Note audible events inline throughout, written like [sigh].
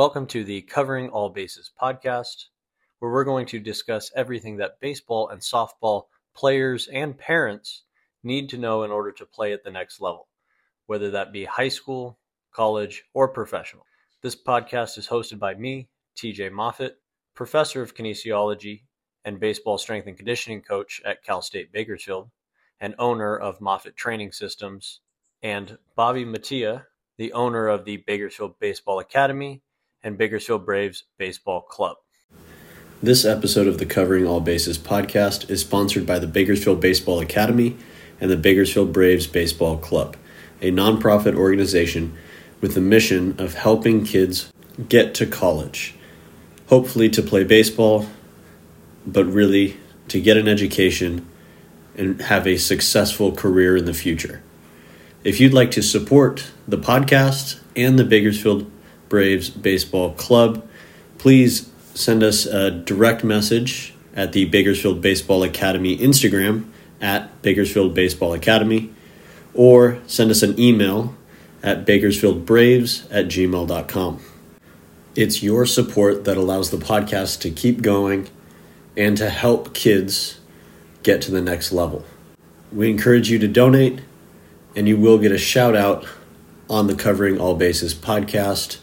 Welcome to the Covering All Bases podcast, where we're going to discuss everything that baseball and softball players and parents need to know in order to play at the next level, whether that be high school, college, or professional. This podcast is hosted by me, TJ Moffitt, professor of kinesiology and baseball strength and conditioning coach at Cal State Bakersfield, and owner of Moffitt Training Systems, and Bobby Mattia, the owner of the Bakersfield Baseball Academy and Bakersfield Braves Baseball Club. This episode of the Covering All Bases podcast is sponsored by the Bakersfield Baseball Academy and the Bakersfield Braves Baseball Club, a nonprofit organization with the mission of helping kids get to college, hopefully to play baseball, but really to get an education and have a successful career in the future. If you'd like to support the podcast and the Bakersfield Braves Baseball Club, please send us a direct message at the Bakersfield Baseball Academy Instagram at Bakersfield Baseball Academy or send us an email at bakersfieldbraves at gmail.com. It's your support that allows the podcast to keep going and to help kids get to the next level. We encourage you to donate, and you will get a shout out on the Covering All Bases podcast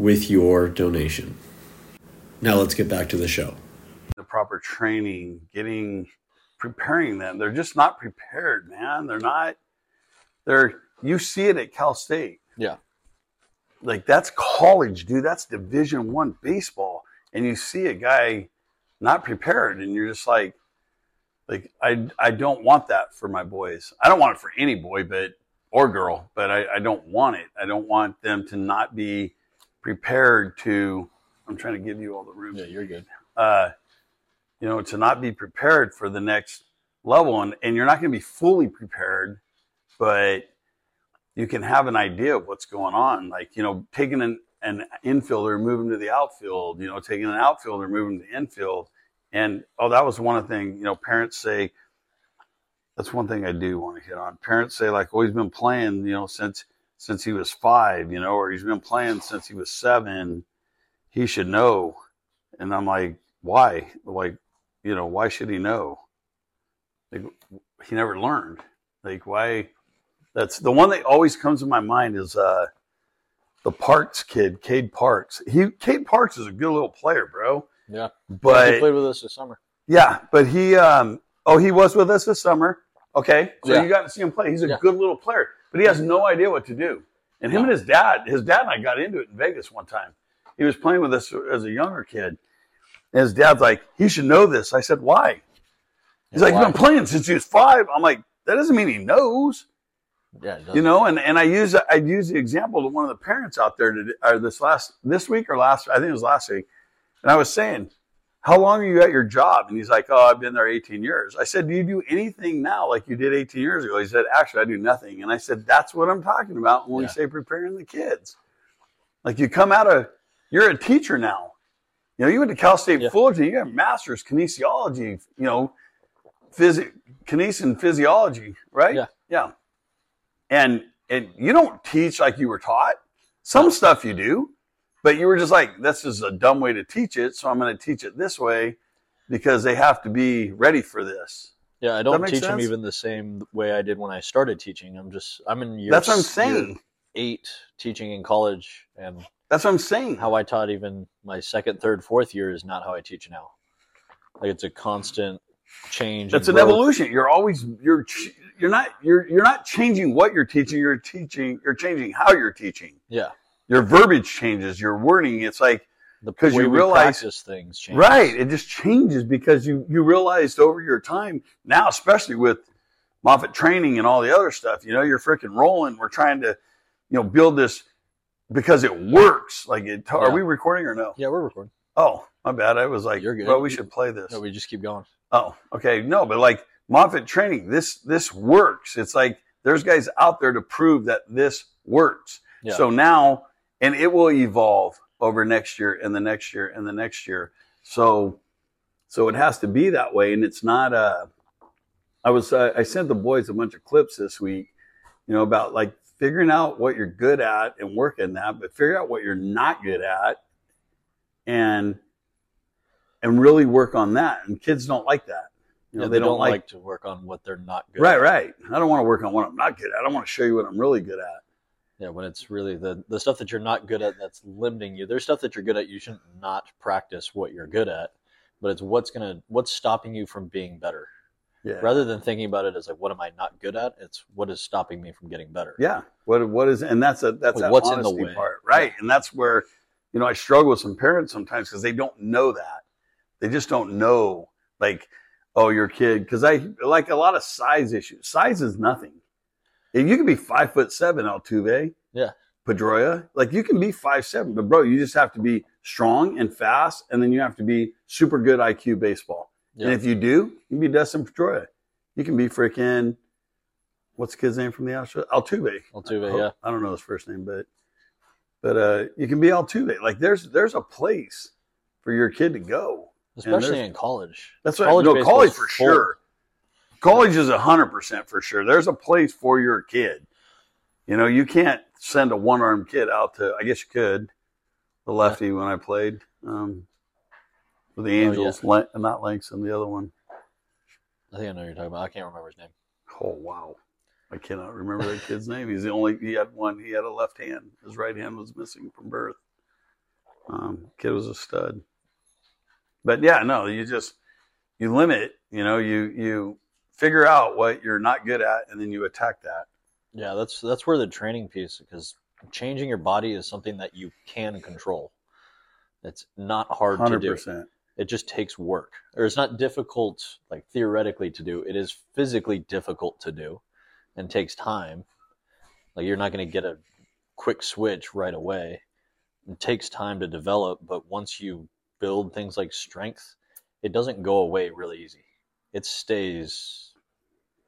with your donation. Now let's get back to the show. The proper training, getting preparing them. They're just not prepared, man. They're not they're you see it at Cal State. Yeah. Like that's college, dude. That's division 1 baseball and you see a guy not prepared and you're just like like I I don't want that for my boys. I don't want it for any boy but or girl, but I, I don't want it. I don't want them to not be prepared to. I'm trying to give you all the room. Yeah, you're good. Uh, you know, to not be prepared for the next level, and and you're not going to be fully prepared, but you can have an idea of what's going on. Like you know, taking an an infielder, moving to the outfield. You know, taking an outfielder, moving to the infield. And oh, that was one of the things. You know, parents say. That's one thing I do want to hit on. Parents say like, "Oh, he's been playing, you know, since since he was five, you know, or he's been playing since he was seven. He should know. And I'm like, why? Like, you know, why should he know? Like, he never learned. Like, why? That's the one that always comes to my mind is uh, the Parks kid, Cade Parks. He Cade Parks is a good little player, bro. Yeah. But he played with us this summer. Yeah, but he um oh he was with us this summer. Okay. So Yeah. you got to see him play. He's a Yeah. good little player, but he has no idea what to do. And him and his dad, his dad and I got into it in Vegas one time. He was playing with us as a younger kid. And his dad's like, he should know this. I said, why? He's like, why? he's been playing since he was five. I'm like, that doesn't mean he knows, Yeah, you know. And and I use I use the example of one of the parents out there to, or this last this week or last I think it was last week, and I was saying, how long are you at your job? And he's like, oh, I've been there 18 years. I said, do you do anything now like you did 18 years ago? He said, actually, I do nothing. And I said, that's what I'm talking about when Yeah. we say preparing the kids. Like you come out of, you're a teacher now. You know, you went to Cal State Yeah. Fullerton, you got a master's kinesiology, you know, physic, kines and physiology, right? Yeah. Yeah. And, and you don't teach like you were taught. Some stuff you do, but you were just like, this is a dumb way to teach it. So I'm going to teach it this way because they have to be ready for this. yeah, I don't teach them even the same way I did when I started teaching. I'm just I'm in year That's what I'm saying. eight teaching in college, and That's what I'm saying. how I taught even my second, third, fourth year is not how I teach now. Like it's a constant change. That's an growth. evolution. You're always you're you're not you're you're not changing what you're teaching. You're teaching. You're changing how you're teaching. Yeah, Your verbiage changes. Your wording. It's like because you realize- things change. right. It just changes because you you realized over your time now, especially with Moffitt training and all the other stuff. You know, you're freaking rolling. We're trying to you know build this because it works. Like, it, are we recording or no? Yeah, we're recording. Oh, my bad. I was like, You're good. well, we should play this. No, we just keep going. Oh, okay. No, but like Moffitt training, this this works. It's like there's guys out there to prove that this works. Yeah. So now, and it will evolve over next year and the next year and the next year. So, so it has to be that way, and it's not. Uh, I was uh, I sent the boys a bunch of clips this week, you know, about like figuring out what you're good at and working that, but figure out what you're not good at and and really work on that. And kids don't like that. You know, Yeah, they, don't, like, to work on what they're not good right, at. Right, right. I don't want to work on what I'm not good at. I want to show you what I'm really good at. Yeah, when it's really the the stuff that you're not good at that's limiting you. There's stuff that you're good at. You shouldn't not practice what you're good at, but it's what's gonna what's stopping you from being better. Yeah. Rather than thinking about it as like what am I not good at, it's what is stopping me from getting better. Yeah. What what is and that's a that's Like, that what's in the way? part, right? And that's where you know I struggle with some parents sometimes because they don't know that. They just don't know like oh your kid because I like a lot of size issues. Size is nothing. If you can be five foot seven, Altuve, Yeah. Pedroia, like you can be five seven, but bro, you just have to be strong and fast, and then you have to be super good IQ baseball. Yeah. And if you do, you can be Dustin Pedroia. You can be freaking what's the kid's name from the Astros? Altuve. Altuve, I, yeah. I don't know his first name, but but uh, you can be Altuve. Like there's there's a place for your kid to go. Especially in college. That's what College no college for full. sure. College is hundred percent for sure. There's a place for your kid. You know, you can't send a one armed kid out to. I guess you could. The lefty when I played um, with the Oh, yeah. Angels, Lan- not Langston, the other one. I think I know what you're talking about. I can't remember his name. Oh wow, I cannot remember that kid's name. He's the only. He had one. He had a left hand. His right hand was missing from birth. Um, kid was a stud. But yeah, no, you just you limit. You know, you you figure out what you're not good at, and then you attack that. Yeah, that's that's where the training piece because changing your body is something that you can control. It's not hard to do. It just takes work. Or it's not difficult like theoretically to do. It is physically difficult to do and takes time. Like you're not going to get a quick switch right away. It takes time to develop, but once you build things like strength, it doesn't go away really easy. It stays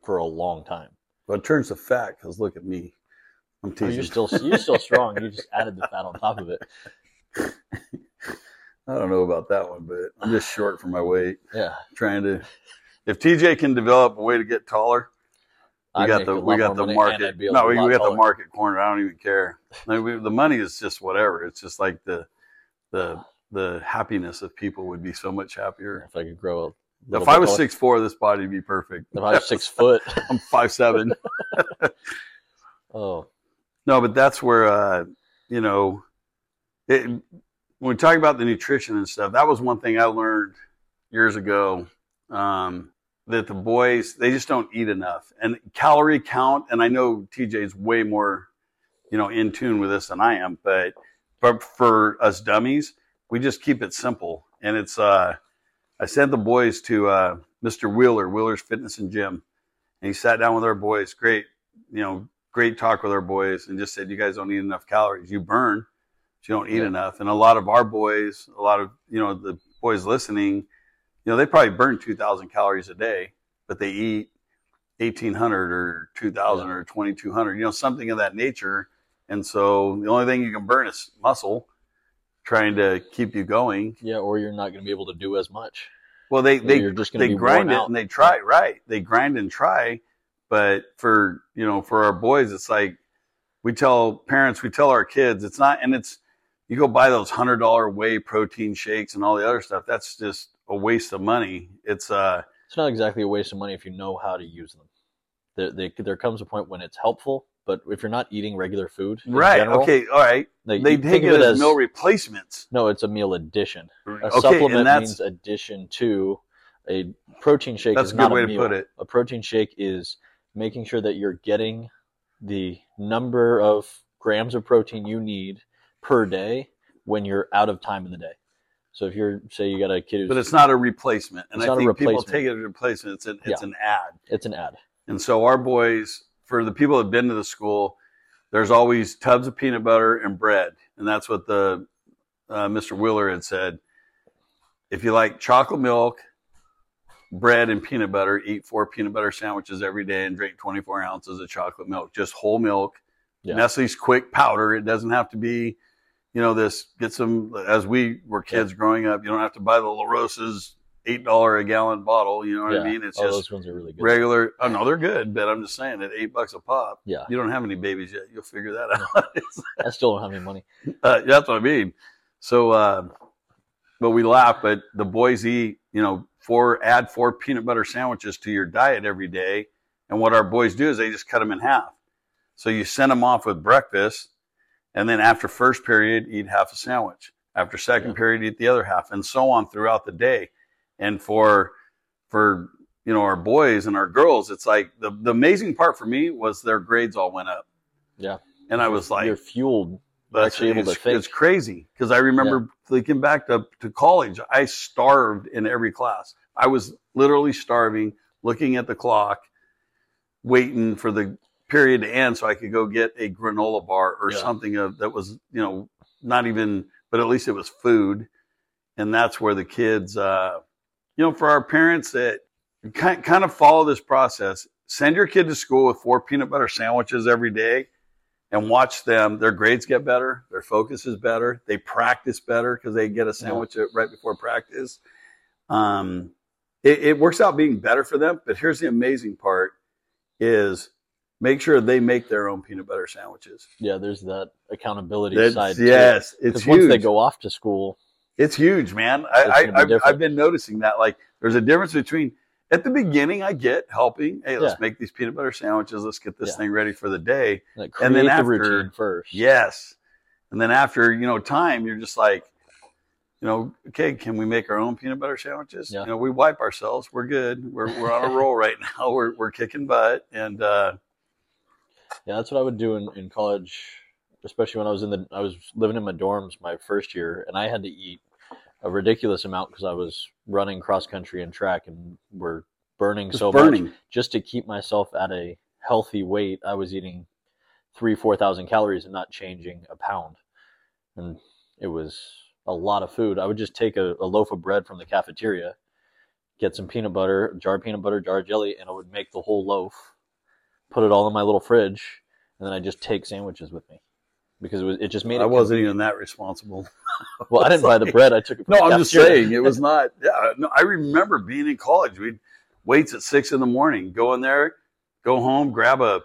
for a long time. But it turns to fat because look at me. I'm Oh, you're still you're still [laughs] strong. You just added the fat on top of it. [laughs] I don't know about that one, but I'm just short for my weight. Yeah, Trying to. If TJ can develop a way to get taller, we I'd got the we got the market. I'd be a No, we, got the market corner. I don't even care. Like, we, the money is just whatever. It's just like the the the happiness of people would be so much happier. If I could grow If I was taller. six four, this body would be perfect. if I was six foot, [laughs] I'm five seven. [laughs] [laughs] oh, No, but that's where uh, you know, it, when we talk about the nutrition and stuff, that was one thing I learned years ago. Um, that the boys they just don't eat enough, and calorie count. And I know TJ's way more, you know, in tune with this than I am. But but for us dummies, we just keep it simple. And it's uh, I sent the boys to uh, Mr. Wheeler, Wheeler's Fitness and Gym, and he sat down with our boys. Great, you know, great talk with our boys and just said, you guys don't eat enough calories. You burn, but you don't eat Yeah. enough. And a lot of our boys, a lot of, you know, the boys listening, you know, they probably burn 2,000 calories a day, but they eat 1,800 or 2,000 Yeah. or 2,200, you know, something of that nature. And so the only thing you can burn is muscle trying to keep you going. yeah, or you're not going to be able to do as much. Well, they, they, you're just they grind it out. and they try right they grind and try but for you know for our boys it's like we tell parents we tell our kids it's not and it's you go buy those hundred dollar whey protein shakes and all the other stuff that's just a waste of money it's uh It's not exactly a waste of money if you know how to use them. There, they, there comes a point when it's helpful, but if you're not eating regular food, in right general, okay all right like, they take it of as, meal replacements no, it's a meal addition. A okay supplement means addition to a protein shake. That's is a good not way a to put it. A protein shake is making sure that you're getting the number of grams of protein you need per day when you're out of time in the day. So if you're say you got a kid who's but it's not a replacement and It's i not a think people take it as a replacement it's an it's Yeah. an ad it's an ad. And so our boys, for the people that have been to the school, there's always tubs of peanut butter and bread, and that's what the uh, Mr. Wheeler had said. If you like chocolate milk, bread, and peanut butter, eat four peanut butter sandwiches every day and drink 24 ounces of chocolate milk, just whole milk. Yeah. Nestle's Quik powder. It doesn't have to be, you know, this. Get some. As we were kids growing up, you don't have to buy the La Rosa's eight dollar a gallon bottle. You know what I mean? It's oh, just those ones are really good. regular. Oh no, they're good, but I'm just saying at eight bucks a pop. Yeah, You don't have any babies yet. You'll figure that out. [laughs] I still don't have any money. uh, that's what I mean. So, uh, but we laugh. But the boys eat, you know, four add four peanut butter sandwiches to your diet every day. And what our boys do is they just cut them in half. So you send them off with breakfast, and then after first period, eat half a sandwich. After second Yeah. period, eat the other half, and so on throughout the day. And for for you know our boys and our girls, it's like the the amazing part for me was their grades all went up. Yeah. And I was like, you're fueled. that's actually able to it's, think. it's crazy because I remember thinking back to, to college, I starved in every class. I was literally starving, looking at the clock, waiting for the period to end so I could go get a granola bar or Yeah. something of, that was, you know, not even, but at least it was food. And that's where the kids, uh, you know, for our parents that kind, kind of follow this process, send your kid to school with four peanut butter sandwiches every day and watch them. Their grades get better. Their focus is better. They practice better because they get a sandwich right before practice. Um, it, it works out being better for them. But here's the amazing part: is make sure they make their own peanut butter sandwiches. Yeah, there's that accountability That's- side. yes, it's Because once they go off to school, It's huge, man. I, I, I've. I've been noticing that. Like, there's a difference between at the beginning, I get helping. Hey, let's Yeah. make these peanut butter sandwiches. Let's get this Yeah. thing ready for the day. like And then the after- routine first. Yes. And then after, you know, time, you're just like, you know, okay, can we make our own peanut butter sandwiches? Yeah. You know, we wipe ourselves. We're good. We're, we're on a [laughs] roll right now. We're, we're kicking butt. And, uh, Yeah, that's what I would do in, in college, especially when I was in the I was living in my dorms my first year, and I had to eat a ridiculous amount because I was running cross country and track, and we're burning just so burning. much just to keep myself at a healthy weight. I was eating three four thousand calories and not changing a pound, and it was a lot of food. I would just take a, a loaf of bread from the cafeteria, get some peanut butter, jar of peanut butter, jar of jelly, and I would make the whole loaf, put it all in my little fridge, and then I just take sandwiches with me because it was it just made it. I wasn't even that responsible. [laughs] Well, I didn't buy the bread. I took it. No, I'm just saying it was not. [laughs] Yeah, no, I remember being in college. We'd waits at six in the morning, go in there, go home, grab a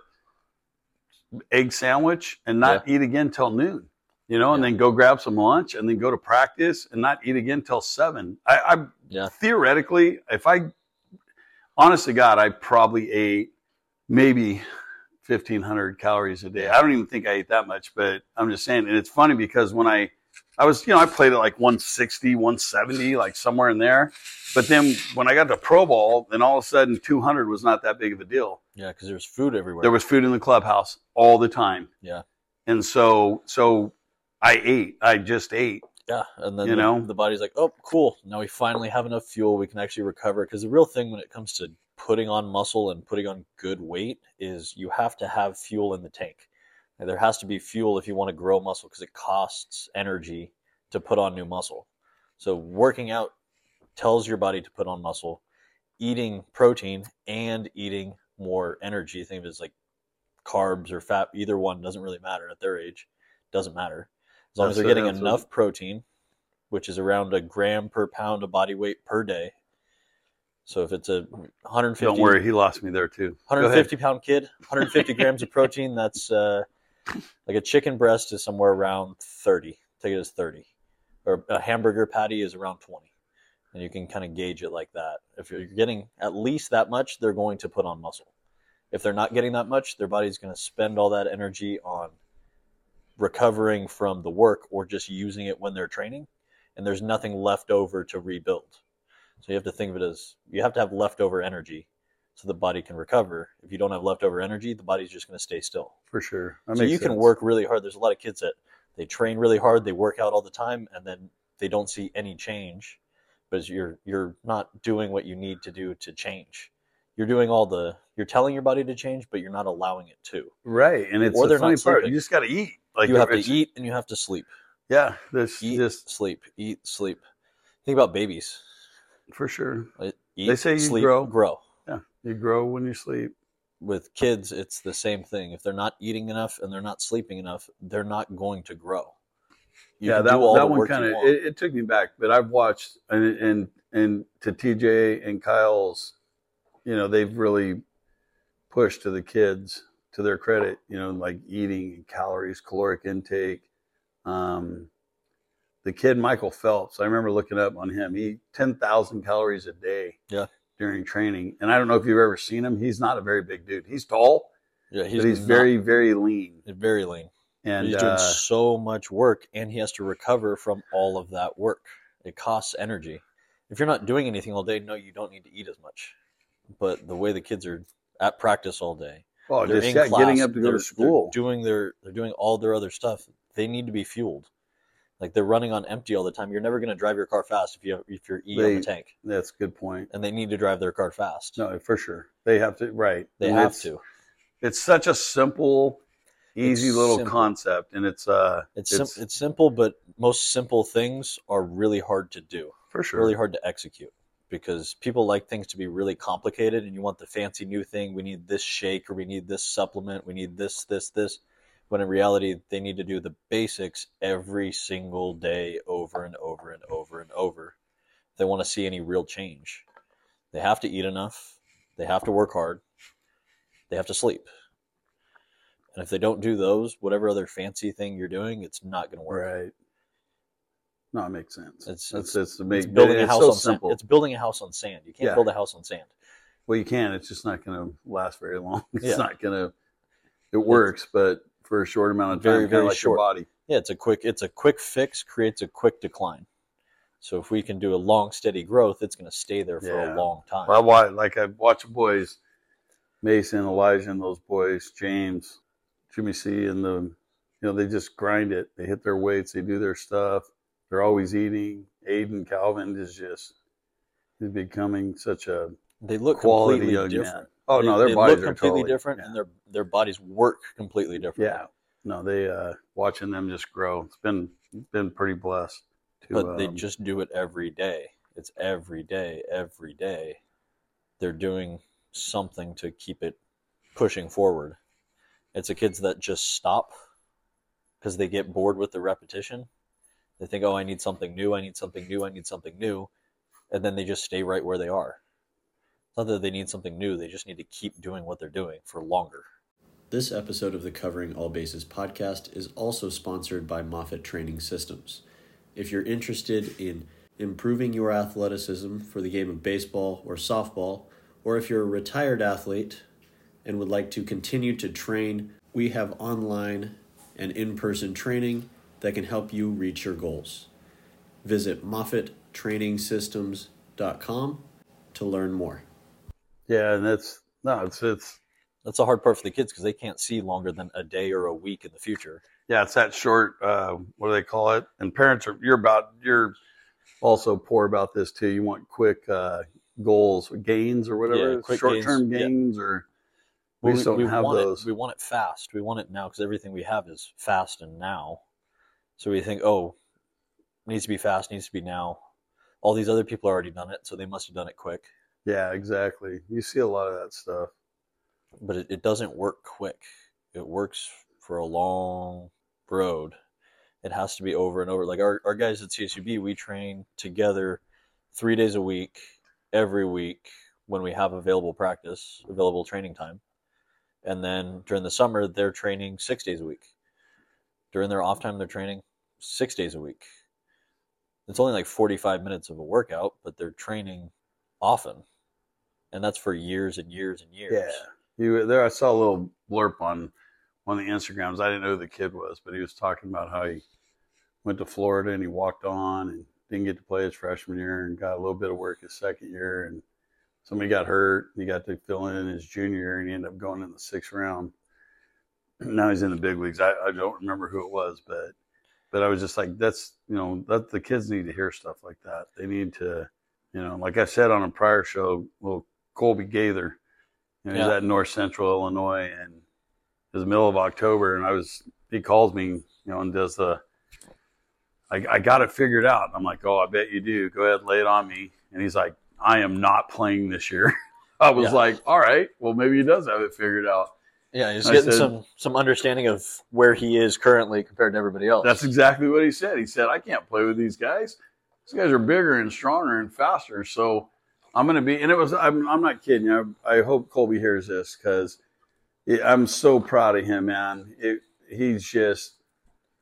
egg sandwich, and not eat again till noon. You know, and Yeah. then go grab some lunch, and then go to practice, and not eat again till seven. I, I Yeah. theoretically, if I, honest to God, I probably ate maybe 1500 calories a day. I don't even think I ate that much, but I'm just saying. And it's funny because when I, I was, you know, I played at like 160, 170, like somewhere in there. But then when I got to pro ball, then all of a sudden 200 was not that big of a deal. Yeah, because there's food everywhere. There was food in the clubhouse all the time. Yeah. And so, so I ate, I just ate. Yeah, and then You the, know? the body's like, oh, cool. Now we finally have enough fuel. We can actually recover. Because the real thing when it comes to putting on muscle and putting on good weight is you have to have fuel in the tank. And there has to be fuel if you want to grow muscle because it costs energy to put on new muscle. So working out tells your body to put on muscle. Eating protein and eating more energy. Think of it as like carbs or fat. Either one doesn't really matter at their age. Doesn't matter as long as they're getting enough protein, which is around a gram per pound of body weight per day. So if it's a 150, Don't worry, he lost me there too. 150 pound kid, 150 grams of protein, that's uh, like a chicken breast is somewhere around 30. Take it as 30. Or a hamburger patty is around 20. And you can kind of gauge it like that. If you're getting at least that much, they're going to put on muscle. If they're not getting that much, their body's going to spend all that energy on recovering from the work or just using it when they're training. And there's nothing left over to rebuild. So you have to think of it as you have to have leftover energy so the body can recover. If you don't have leftover energy, the body's just going to stay still. For sure. That so you can work really hard. There's a lot of kids that they train really hard, they work out all the time, and then they don't see any change because you're you're not doing what you need to do to change. You're doing all the you're telling your body to change, but you're not allowing it to. Right. And it's Or the they're funny not part. sleeping. You just got to eat. Like you have to eat and you have to sleep. Yeah. This Eat, just sleep, eat, sleep. Think about babies. For sure. Eat, They say you sleep, grow. grow. You grow when you sleep. with kids, it's the same thing. If they're not eating enough and they're not sleeping enough, they're not going to grow. You yeah, that that one kind of it, it took me back, but I've watched and, and and to TJ and Kyle's, you know, they've really pushed to the kids to their credit, you know, like eating and calories, caloric intake. Um, the kid Michael Phelps, I remember looking up on him. He ten thousand calories a day. Yeah. During training, and I don't know if you've ever seen him. He's not a very big dude. He's tall, Yeah, but he's not- very, very lean. very lean. And he's doing uh, so much work, and he has to recover from all of that work. It costs energy. If you're not doing anything all day, no, you don't need to eat as much. But the way the kids are at practice all day, oh, they're just yeah, class, getting up to go to school. doing their, they're doing all their other stuff. They need to be fueled. Like they're running on empty all the time. You're never going to drive your car fast if you have, if you're E on the tank, That's a good point. and they need to drive their car fast. No, for sure. They have to. Right. they And have it's- to. It's such a simple, easy It's little simple. concept, and it's uh, It's sim- it's simple, but most simple things are really hard to do. for sure. really hard to execute because people like things to be really complicated and you want the fancy new thing we need this shake or we need this supplement we need this this this when in reality they need to do the basics every single day over and over and over and over if they want to see any real change they have to eat enough they have to work hard they have to sleep and if they don't do those whatever other fancy thing you're doing it's not going to work Right. No, it makes sense. It's- it's it's- it's, building a house so on simple. sand. It's building a house on sand. You can't Yeah. build a house on sand. well, you can. It's just not going to last very long. [laughs] It's Yeah. not going to. It works, but for a short amount of time, Very, very like short. your body. Yeah, it's a quick it's a quick fix creates a quick decline. So if we can do a long steady growth, it's going to stay there for Yeah. a long time. Well, I watch, like I watch the boys, Mason, Elijah, and those boys, James, Jimmy C, and the, you know, they just grind it. They hit their weights. They do their stuff. They're always eating. Aiden Calvin is just, he's becoming such a they look quality completely young different. man. Oh They- no, their they bodies look are completely totally different, yeah. and their their bodies work completely different. Yeah, no, they uh watching them just grow. It's been been pretty blessed. To, but they um, just do it every day. It's every day, every day. They're doing something to keep it pushing forward. It's the kids that just stop because they get bored with the repetition. They think, oh, I need something new, I need something new, I need something new. And then they just stay right where they are. Not that they need something new, they just need to keep doing what they're doing for longer. This episode of the Covering All Bases podcast is also sponsored by Moffitt Training Systems. If you're interested in improving your athleticism for the game of baseball or softball, or if you're a retired athlete and would like to continue to train, we have online and in person training that can help you reach your goals. Visit moffittrainingsystems.com to learn more. Yeah, and it's no, it's it's That's a hard part for the kids because they can't see longer than a day or a week in the future. yeah, it's that short. Uh, what do they call it? And parents are you're about you're also poor about this too. You want quick uh, goals, gains, or whatever, Yeah, short term gains, yeah. or we just don't have want those. It, we want it fast. We want it now because everything we have is fast and now. So we think, oh, needs to be fast, needs to be now. All these other people already done it, so they must have done it quick. Yeah, exactly. You see a lot of that stuff. But it, it doesn't work quick. It works for a long road. It has to be over and over. Like our, our guys at CSUB, we train together three days a week, every week when we have available practice, available training time. And then during the summer, they're training six days a week. During their off time, they're training six days a week. It's only like 45 minutes of a workout, but they're training often. And that's for years and years and years. Yeah. You there I saw a little blurb on one of the Instagrams. I didn't know who the kid was, but he was talking about how he went to Florida and he walked on and didn't get to play his freshman year and got a little bit of work his second year and somebody got hurt. and He got to fill in his junior year and he ended up going in the sixth round. [clears throat] Now he's in the big leagues. I, I don't remember who it was, but but I was just like, that's you know, that the kids need to hear stuff like that. They need to, you know, like I said on a prior show, well, Colby Gaither, you know, he's at North Central Illinois, and it was the middle of October, and I was he calls me, you know, and does the, I, I got it figured out. I'm like, oh, I bet you do. Go ahead, lay it on me. And he's like, I am not playing this year. [laughs] I was Yeah. like, all right, well, maybe he does have it figured out. Yeah, he's I getting said- some some understanding of where he is currently compared to everybody else. That's exactly what he said. He said, I can't play with these guys. these guys are bigger and stronger and faster. So I'm going to be, and it was, I'm, I'm not kidding. I, I hope Colby hears this because I'm so proud of him, man. It, he's just,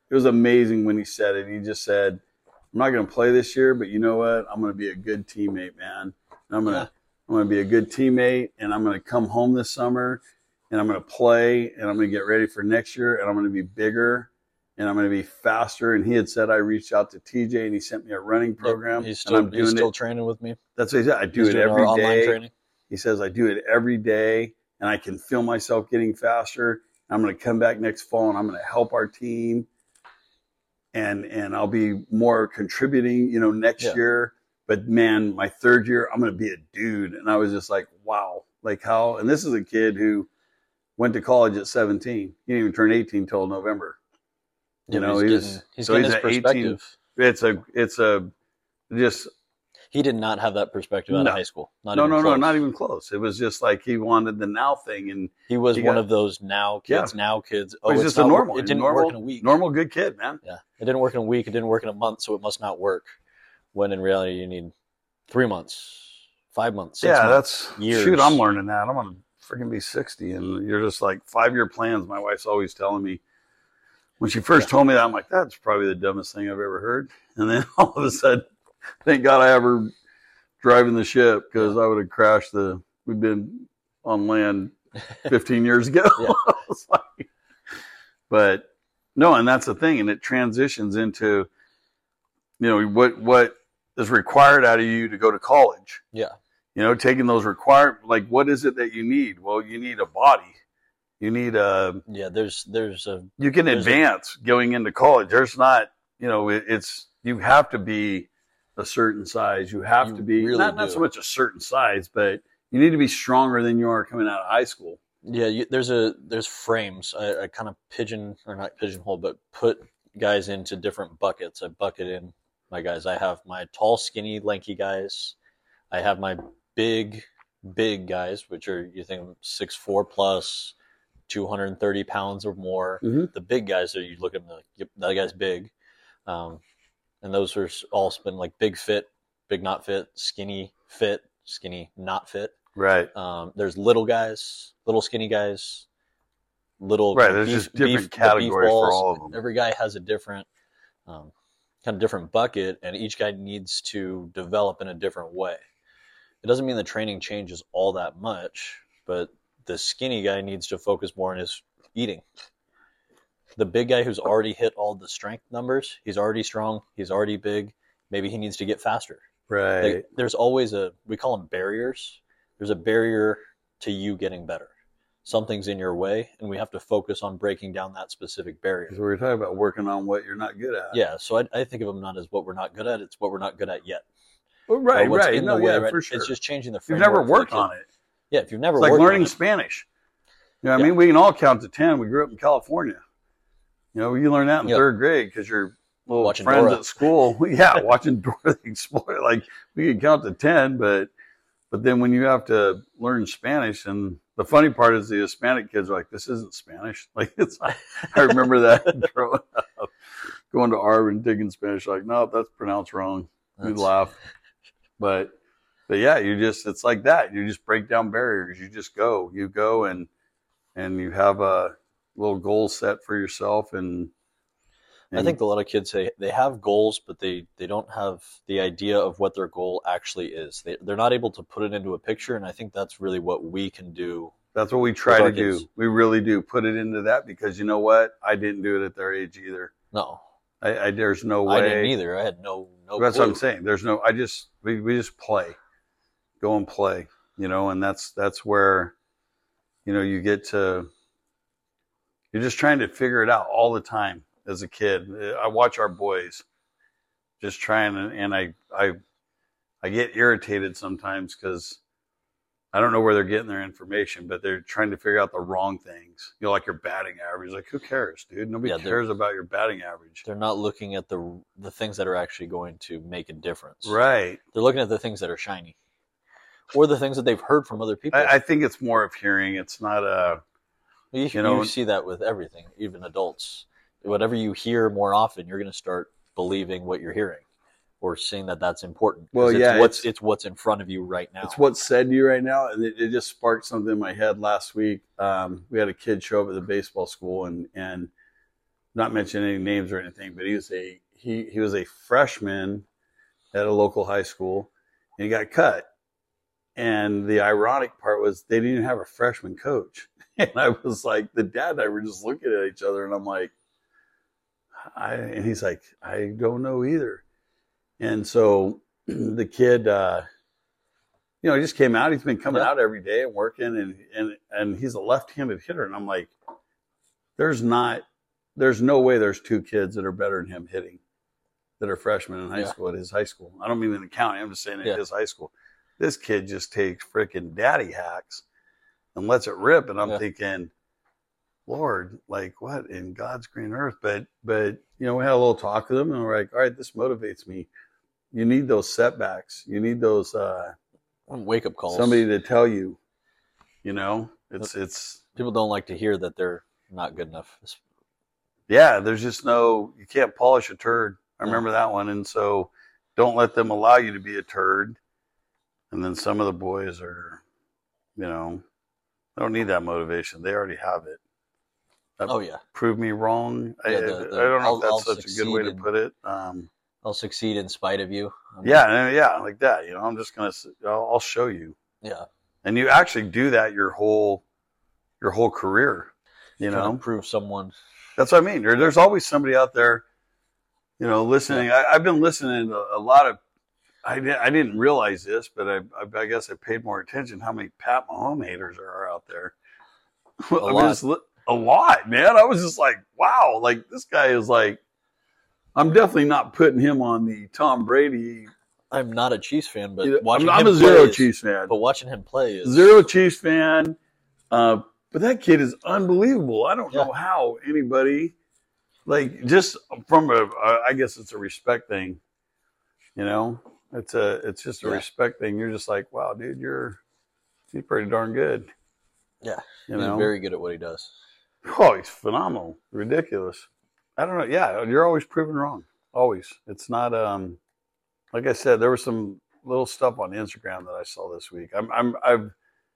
it was amazing when he said it. He just said, I'm not going to play this year, but you know what? I'm going to be a good teammate, man. And I'm going to, yeah. I'm going to be a good teammate and I'm going to come home this summer and I'm going to play and I'm going to get ready for next year and I'm going to be bigger and I'm going to be faster. And he had said I reached out to TJ and he sent me a running program. He's still, he's still training with me. That's what he said. I do he's it every day. Training. He says I do it every day and I can feel myself getting faster. I'm going to come back next fall and I'm going to help our team and and I'll be more contributing, you know, next yeah. year. But man, my third year, I'm going to be a dude. And I was just like, wow, like how? And this is a kid who went to college at 17. He didn't even turn 18 till November. You know, he's, he's, he's so he's at 18. It's a, it's a, just. He did not have that perspective out no. of high school. Not no, no, close. no, not even close. It was just like he wanted the now thing, and he was he one got, of those now kids. Yeah. Now kids. Oh, he's just a normal. It didn't normal, work in a week. Normal good kid, man. Yeah, it didn't work in a week. It didn't work in a month, so it must not work. When in reality, you need three months, five months. yeah, months, that's years. Shoot, I'm learning that. I'm gonna freaking be 60, and you're just like five year plans. My wife's always telling me when she first yeah. told me that, I'm like, that's probably the dumbest thing I've ever heard. [laughs] And then all of a sudden, thank God I have her driving the ship because I would have crashed the. We've been on land [laughs] 15 years ago. [laughs] like, but no, and that's the thing, and it transitions into, you know, what what is required out of you to go to college. Yeah. You know, taking those required, like, what is it that you need? Well, you need a body you need a yeah. There's there's a you can advance a, going into college. There's not you know it, it's you have to be a certain size. You have you to be really not, not so much a certain size, but you need to be stronger than you are coming out of high school. Yeah, you, there's a there's frames. I, I kind of pigeon or not pigeonhole, but put guys into different buckets. I bucket in my guys. I have my tall, skinny, lanky guys. I have my big, big guys, which are you think six four plus, 230 pounds or more. Mm-hmm. The big guys are you look at them like, yep, that guy's big. Um, and those are all been like big fit, big not fit, skinny fit, skinny not fit. Right. Um, there's little guys, little skinny guys, little right. There's beef, just different beef, categories for all of them. Every guy has a different um, kind of different bucket, and each guy needs to develop in a different way. It doesn't mean the training changes all that much, but the skinny guy needs to focus more on his eating. The big guy who's already hit all the strength numbers, he's already strong, he's already big. Maybe he needs to get faster. Right. Like, there's always a we call them barriers. There's a barrier to you getting better. Something's in your way, and we have to focus on breaking down that specific barrier. So we're talking about working on what you're not good at. Yeah. So I, I think of them not as what we're not good at; it's what we're not good at yet. Well, right, right. No, yeah, way, for sure. It's just changing the. framework. You've never worked on it. Yeah, if you've never it's like learning Spanish. You know, I mean, we can all count to ten. We grew up in California. You know, you learn that in yep. third grade because your little watching friends Dora. at school. [laughs] yeah, watching Dora the Explorer. Like we can count to ten, but but then when you have to learn Spanish, and the funny part is the Hispanic kids are like, "This isn't Spanish." [laughs] Like it's. I remember that [laughs] growing up, going to Harvard and taking Spanish. Like, no, that's pronounced wrong. We laugh, but but yeah, you just it's like that. You just break down barriers. You just go. You go and and you have a little goal set for yourself and, and I think a lot of kids say they have goals, but they, they don't have the idea of what their goal actually is. They, they're not able to put it into a picture, and I think that's really what we can do. That's what we try to do. We really do put it into that because you know what? I didn't do it at their age either. No, I, I there's no way. I didn't either. I had no no. That's clue. what I'm saying. There's no. I just we we just play go and play, you know, and that's that's where, you know, you get to you're just trying to figure it out all the time as a kid. I watch our boys just trying and, and I I I get irritated sometimes because I don't know where they're getting their information, but they're trying to figure out the wrong things. You know, like your batting average. Like, who cares, dude? Nobody yeah, cares about your batting average. They're not looking at the the things that are actually going to make a difference. Right. They're looking at the things that are shiny or the things that they've heard from other people. I, I think it's more of hearing. It's not a. You, you, know, you see that with everything, even adults. Whatever you hear more often, you're going to start believing what you're hearing. or seeing that that's important. Well, it's yeah, what's it's- it's what's in front of you right now. It's what's said to you right now, and it, it just sparked something in my head last week. Um, we had a kid show up at the baseball school, and and not mentioning any names or anything, but he was a he he was a freshman at a local high school, and he got cut. And the ironic part was they didn't even have a freshman coach, [laughs] and I was like, the dad and I were just looking at each other, and I'm like, I and he's like, I don't know either. And so [clears throat] the kid. uh you know, he just came out. He's been coming Yeah. out every day and working, and and and he's a left-handed hitter. And I'm like, there's not, there's no way there's two kids that are better than him hitting, that are freshmen in high Yeah. school at his high school. I don't mean in the county. I'm just saying at Yeah. his high school. This kid just takes freaking daddy hacks and lets it rip. And I'm Yeah. thinking, Lord, like what in God's green earth? But but you know, we had a little talk with him, and we're like, all right, this motivates me. You need those setbacks. You need those. uh Wake up calls. somebody to tell you you know it's it's People don't like to hear that they're not good enough. Yeah there's just no you can't polish a turd i remember that one and so don't let them allow you to be a turd and then some of the boys are you know they don't need that motivation they already have it Oh yeah, prove me wrong I, Yeah, I- the- I don't know I'll- if that's I'll such a good way to in- put it um I'll succeed in spite of you. Um, yeah and, yeah like that you know i'm just gonna I'll, I'll show you yeah. and you actually do that your whole your whole career you Trying know prove someone. That's what I mean. There, there's always somebody out there, you know, listening. I, I've been listening to a lot of. I, I didn't realize this, but I, I, I guess I paid more attention how many Pat Mahomes haters there are out there. [laughs] I mean, lot. just a lot, man. I was just like, wow, like this guy is like. I'm definitely not putting him on the Tom Brady. I'm not a Chiefs fan, but watching I'm, I'm him a zero is- Chiefs fan. But watching him play is Zero Chiefs fan. Uh, but that kid is unbelievable. I don't Yeah. know how anybody, like, just from a, I guess it's a respect thing. You know, it's a, it's just a Yeah. respect thing. You're just like, wow, dude, you're, you're pretty darn good. Yeah. You He's know, very good at what he does. oh, he's phenomenal, ridiculous. I don't know. Yeah, you're always proven wrong. Always. It's not. Um, like I said, there was some little stuff on Instagram that I saw this week. I'm. I'm. I've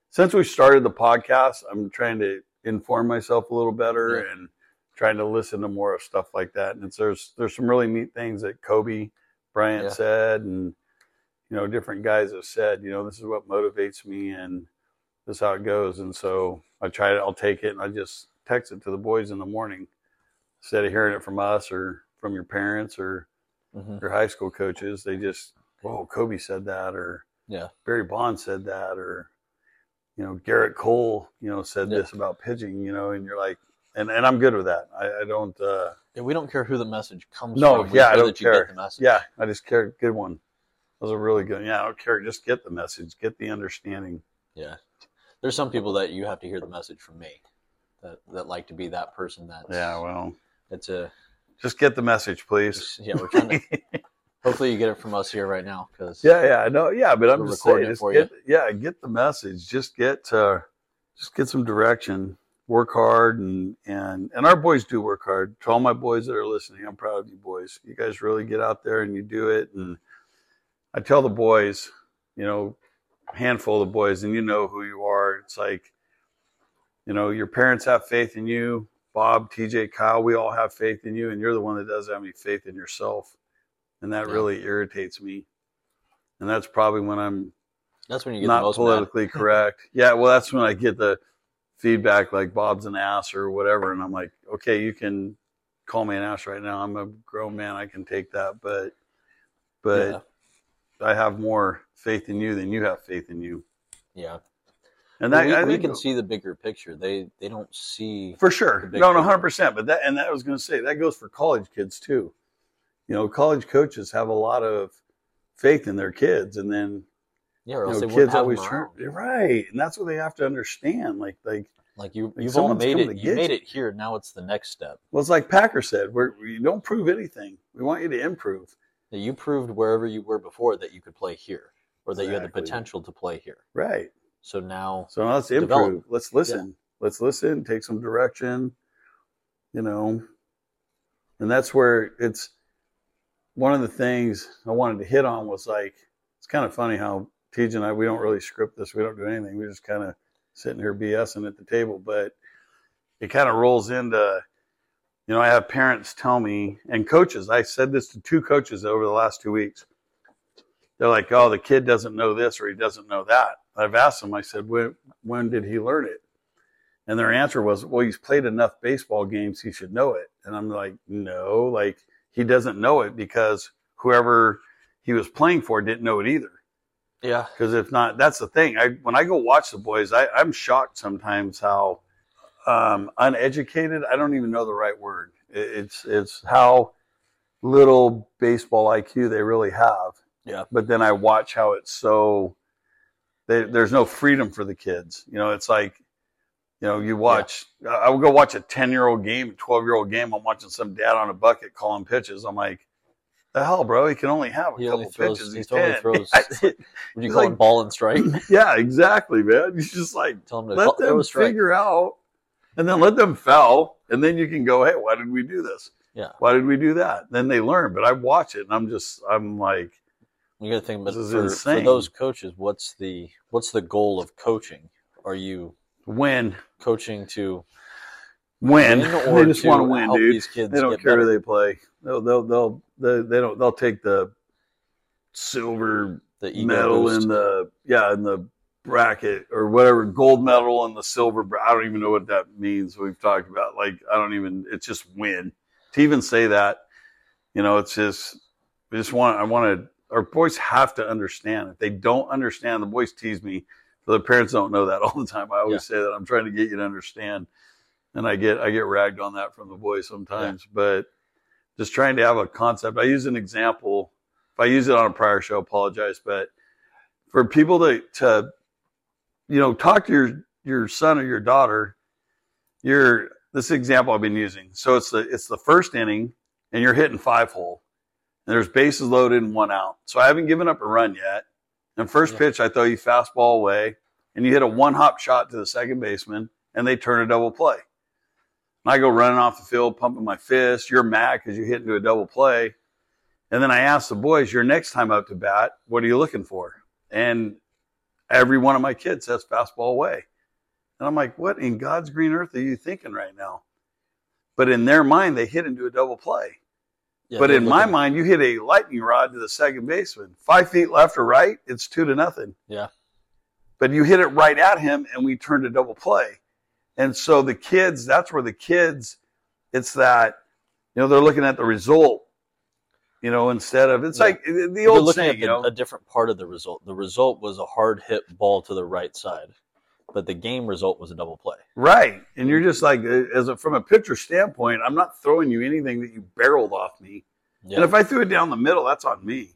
since we started the podcast. I'm trying to inform myself a little better Yeah. and trying to listen to more of stuff like that. And it's, there's there's some really neat things that Kobe Bryant Yeah. said, and you know, different guys have said. You know, this is what motivates me, and this is how it goes. And so I try to. I'll take it, and I just text it to the boys in the morning instead of hearing it from us or from your parents or hmm your high school coaches. They just, whoa, Kobe said that, or Yeah. Barry Bonds said that, or you know, Gerrit Cole, you know, said Yeah. this about pitching, you know, and you're like, and and I'm good with that. I, I don't. uh Yeah, we don't care who the message comes No, from. We yeah, I don't care. get the message. Yeah, I just care. Good one. That was a really good. Yeah, I don't care. Just get the message. Get the understanding. Yeah. There's some people that you have to hear the message from me that, that like to be that person that's Yeah, well, it's a just get the message, please. yeah, we're trying to [laughs] hopefully you get it from us here right now because Yeah, yeah, I know. Yeah, but I'm just recording saying, just for get, yeah, get the message. Just get, uh, just get some direction. Work hard, and and and our boys do work hard. To all my boys that are listening, I'm proud of you boys. You guys really get out there and you do it. And I tell the boys, you know, handful of the boys, and you know who you are. It's like, you know, your parents have faith in you. Bob, TJ, Kyle, we all have faith in you, and you're the one that doesn't have any faith in yourself, and that Yeah. really irritates me. And that's probably when I'm that's when you get the not most mad. politically [laughs] correct. Yeah, well, that's when I get the feedback like Bob's an ass or whatever, and I'm like, okay, you can call me an ass right now. I'm a grown man. I can take that, but but. I have more faith in you than you have faith in you, Yeah. and Well, that we, think can see the bigger picture. They they don't see for sure. No, no, hundred percent. But that and that I was going to say that goes for college kids too. You know, college coaches have a lot of faith in their kids, and then yeah, or you know, kids always turn right, and that's what they have to understand. Like, like Like you, Like you've all made it. You made it here. Now it's the next step. well, it's like Packer said, we're, we don't prove anything. We want you to improve. That you proved wherever you were before that you could play here, or that you had the potential to play here. Right. So now, So now let's Develop. improve. Let's listen. Let's listen. Take some direction. You know, and that's where it's one of the things I wanted to hit on was like it's kind of funny how TJ and I we don't really script this. We don't do anything. We just kind of sitting here BSing at the table, but it kind of rolls into you know I have parents tell me and coaches. I said this to two coaches over the last two weeks. They're like, "Oh, the kid doesn't know this or he doesn't know that." I've asked them. I said, "When when did he learn it?" And their answer was, "Well, he's played enough baseball games. He should know it." And I'm like, "No, like." he doesn't know it because whoever he was playing for didn't know it either. Yeah. Because if not, that's the thing. I when I go watch the boys, I, I'm shocked sometimes how um, uneducated. I don't even know the right word. It's it's how little baseball IQ they really have. Yeah. But then I watch how it's so. They, there's no freedom for the kids. You know, it's like you know, you watch. Yeah. I would go watch a ten year old game, twelve year old game. I'm watching some dad on a bucket calling pitches. I'm like, the hell, bro? He can only have a he couple throws, pitches. He He's totally 10. throws. [laughs] Would you call like- it ball and strike? [laughs] yeah, exactly, man. He's just like Tell him to let call, them figure out, and then let them fail, and then you can go, hey, why did we do this? Yeah. Why did we do that? Then they learn. But I watch it, and I'm just, I'm like, You got to think, but This is for, for those coaches, what's the what's the goal of coaching? Are you win, coaching to win. [laughs] they just to want to win, dude. these kids They don't care better? who they play. They'll, they'll, they'll, they, they don't. They'll take the silver the medal boost? in the yeah in the bracket or whatever gold medal and the silver. Bra- I don't even know what that means. We've talked about like I don't even. It's just win to even say that. You know, it's just I just want I want to. Our boys have to understand. If they don't understand, the boys tease me. So the parents don't know that [laughs] all the time. I always say that I'm trying to get you to understand, and I get I get ragged on that from the boys sometimes. But just trying to have a concept. I use an example. If I use it on a prior show, apologize. But for people to to you know talk to your your son or your daughter, your this example I've been using. So it's the it's the first inning, and you're hitting five hole, and there's bases loaded and one out. So I haven't given up a run yet. And first Yeah. pitch, I throw you fastball away, and you hit a one hop shot to the second baseman, and they turn a double play. And I go running off the field, pumping my fist. You're mad because you hit into a double play. And then I ask the boys, your next time up to bat, what are you looking for? And every one of my kids says fastball away. And I'm like, what in God's green earth are you thinking right now? But in their mind, they hit into a double play. Yeah, but in my mind, you hit a lightning rod to the second baseman. Five feet left or right, it's two to nothing. Yeah. But you hit it right at him and we turned a double play. And so the kids, that's where the kids, it's that, you know, they're looking at the result, you know, instead of, it's Yeah. like the old looking saying, at you the, know, a different part of the result. The result was a hard hit ball to the right side, but the game result was a double play. right. And you're just like, uh, as a, from a pitcher standpoint, I'm not throwing you anything that you barreled off me. Yeah. And if I threw it down the middle, that's on me.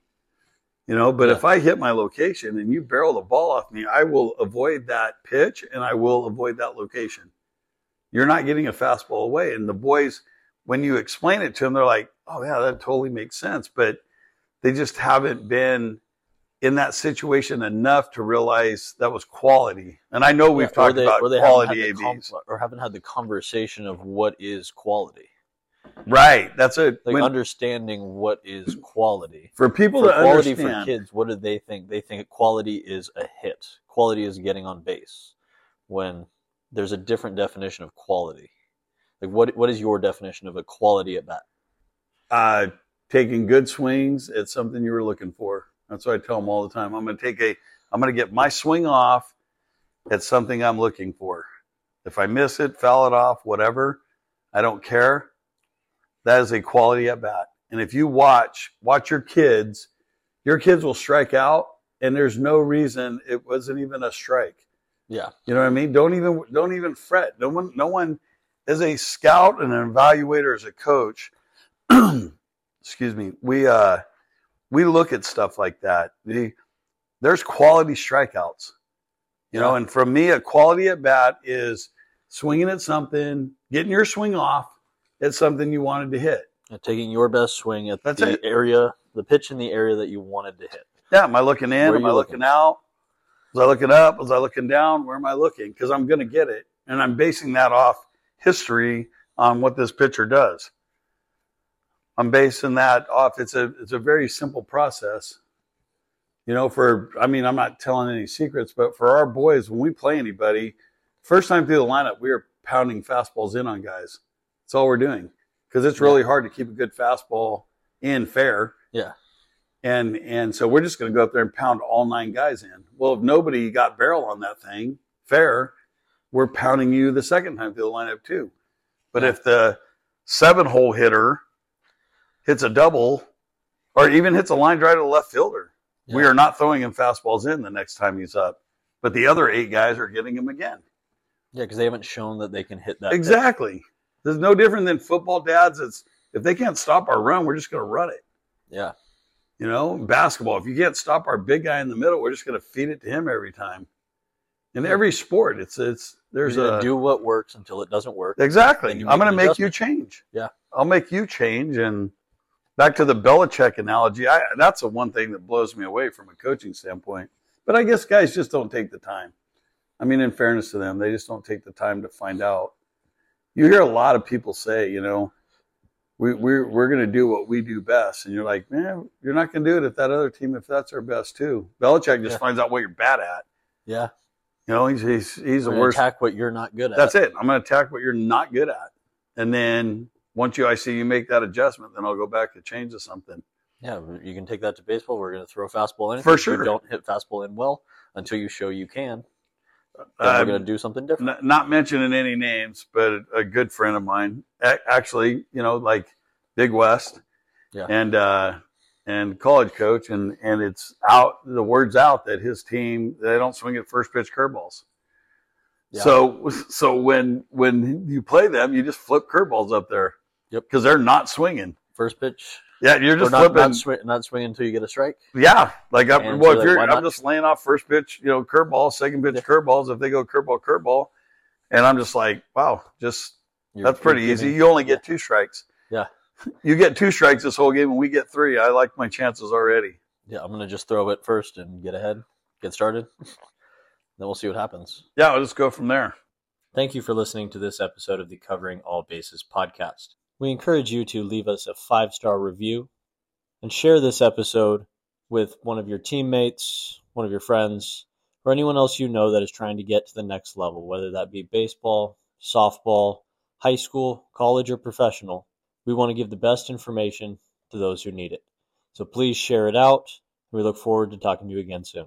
You know, but Yeah. if I hit my location and you barrel the ball off me, I will avoid that pitch and I will avoid that location. You're not getting a fastball away. And the boys, when you explain it to them, they're like, oh, yeah, that totally makes sense. But they just haven't been in that situation enough to realize that was quality. And I know we've Yeah, talked they- about quality ABs. com- or haven't had the conversation of what is quality, right. That's a, like when- understanding what is quality. for people For to quality understand. for kids, what do they think? They think quality is a hit. Quality is getting on base. When there's a different definition of quality. Like what what is your definition of a quality at bat? uh, taking good swings at something you were looking for. That's what I tell them all the time. I'm going to take a, I'm going to get my swing off at something I'm looking for. If I miss it, foul it off, whatever, I don't care. That is a quality at bat. And if you watch, watch your kids, your kids will strike out, and there's no reason it wasn't even a strike. Yeah. You know what I mean? Don't even don't even fret. No one no one as a scout and an evaluator as a coach, [clears throat] excuse me, we uh we look at stuff like that. The, there's quality strikeouts. You know, Yeah. and for me a quality at bat is swinging at something, getting your swing off at something you wanted to hit. And taking your best swing at That's the it. area, the pitch in the area that you wanted to hit. Yeah, am I looking in? Where am I looking looking? out? Was I looking up? Was I looking down? Where am I looking? Because I'm going to get it, and I'm basing that off history on what this pitcher does. I'm basing that off. It's a it's a very simple process. You know, for I mean, I'm not telling any secrets, but for our boys, when we play anybody, first time through the lineup, we are pounding fastballs in on guys. That's all we're doing because it's really hard to keep a good fastball in fair. Yeah. And and so we're just going to go up there and pound all nine guys in. Well, if nobody got barrel on that thing, fair, we're pounding you the second time through the lineup too. But Yeah. if the seven hole hitter hits a double or even hits a line drive to the left fielder, we are not throwing him fastballs in the next time he's up. But the other eight guys are getting him again. Yeah, because they haven't shown that they can hit that. pitch. Exactly. There's no different than football dads. It's if they can't stop our run, we're just going to run it. Yeah. You know, basketball. If you can't stop our big guy in the middle, we're just going to feed it to him every time. In every sport, it's it's there's a do what works until it doesn't work. exactly. I'm going to make you change. Yeah. I'll make you change. And back to the Belichick analogy, I, that's the one thing that blows me away from a coaching standpoint. But I guess guys just don't take the time. I mean, in fairness to them, they just don't take the time to find out. You hear a lot of people say, you know, we, we're we're going to do what we do best, and you're like, man, you're not going to do it if that other team, if that's our best too. Belichick just Yeah. finds out what you're bad at. Yeah. You know, he's he's, he's the worst. Attack what you're not good at. That's it. I'm going to attack what you're not good at, and then once you I see you make that adjustment, then I'll go back to change to something. Yeah, you can take that to baseball. We're going to throw a fastball in. For sure. You don't hit fastball in well until you show you can. Then Um, we're going to do something different. N- not mentioning any names, but a good friend of mine, a- actually, you know, like Big West, Yeah. and uh, and college coach, and and it's out. The word's out that his team they don't swing at first pitch curveballs. Yeah. So [laughs] so when when you play them, you just flip curveballs up there. Yep. Because they're not swinging. First pitch. Yeah, you're just not, flipping. not, swing, not swinging until you get a strike. Yeah, like I'm, well, so if you're, I'm just laying off first pitch, you know, curveball, second pitch, Yeah. curveballs. If they go curveball, curveball, and I'm just like, wow, just You're- that's pretty easy. You only get two strikes. Yeah. You get two strikes this whole game, and we get three. I like my chances already. Yeah, I'm going to just throw it first and get ahead, get started. then we'll see what happens. Yeah, I'll just go from there. Thank you for listening to this episode of the Covering All Bases podcast. We encourage you to leave us a five star review and share this episode with one of your teammates, one of your friends, or anyone else you know that is trying to get to the next level, whether that be baseball, softball, high school, college, or professional. We want to give the best information to those who need it. So please share it out. We look forward to talking to you again soon.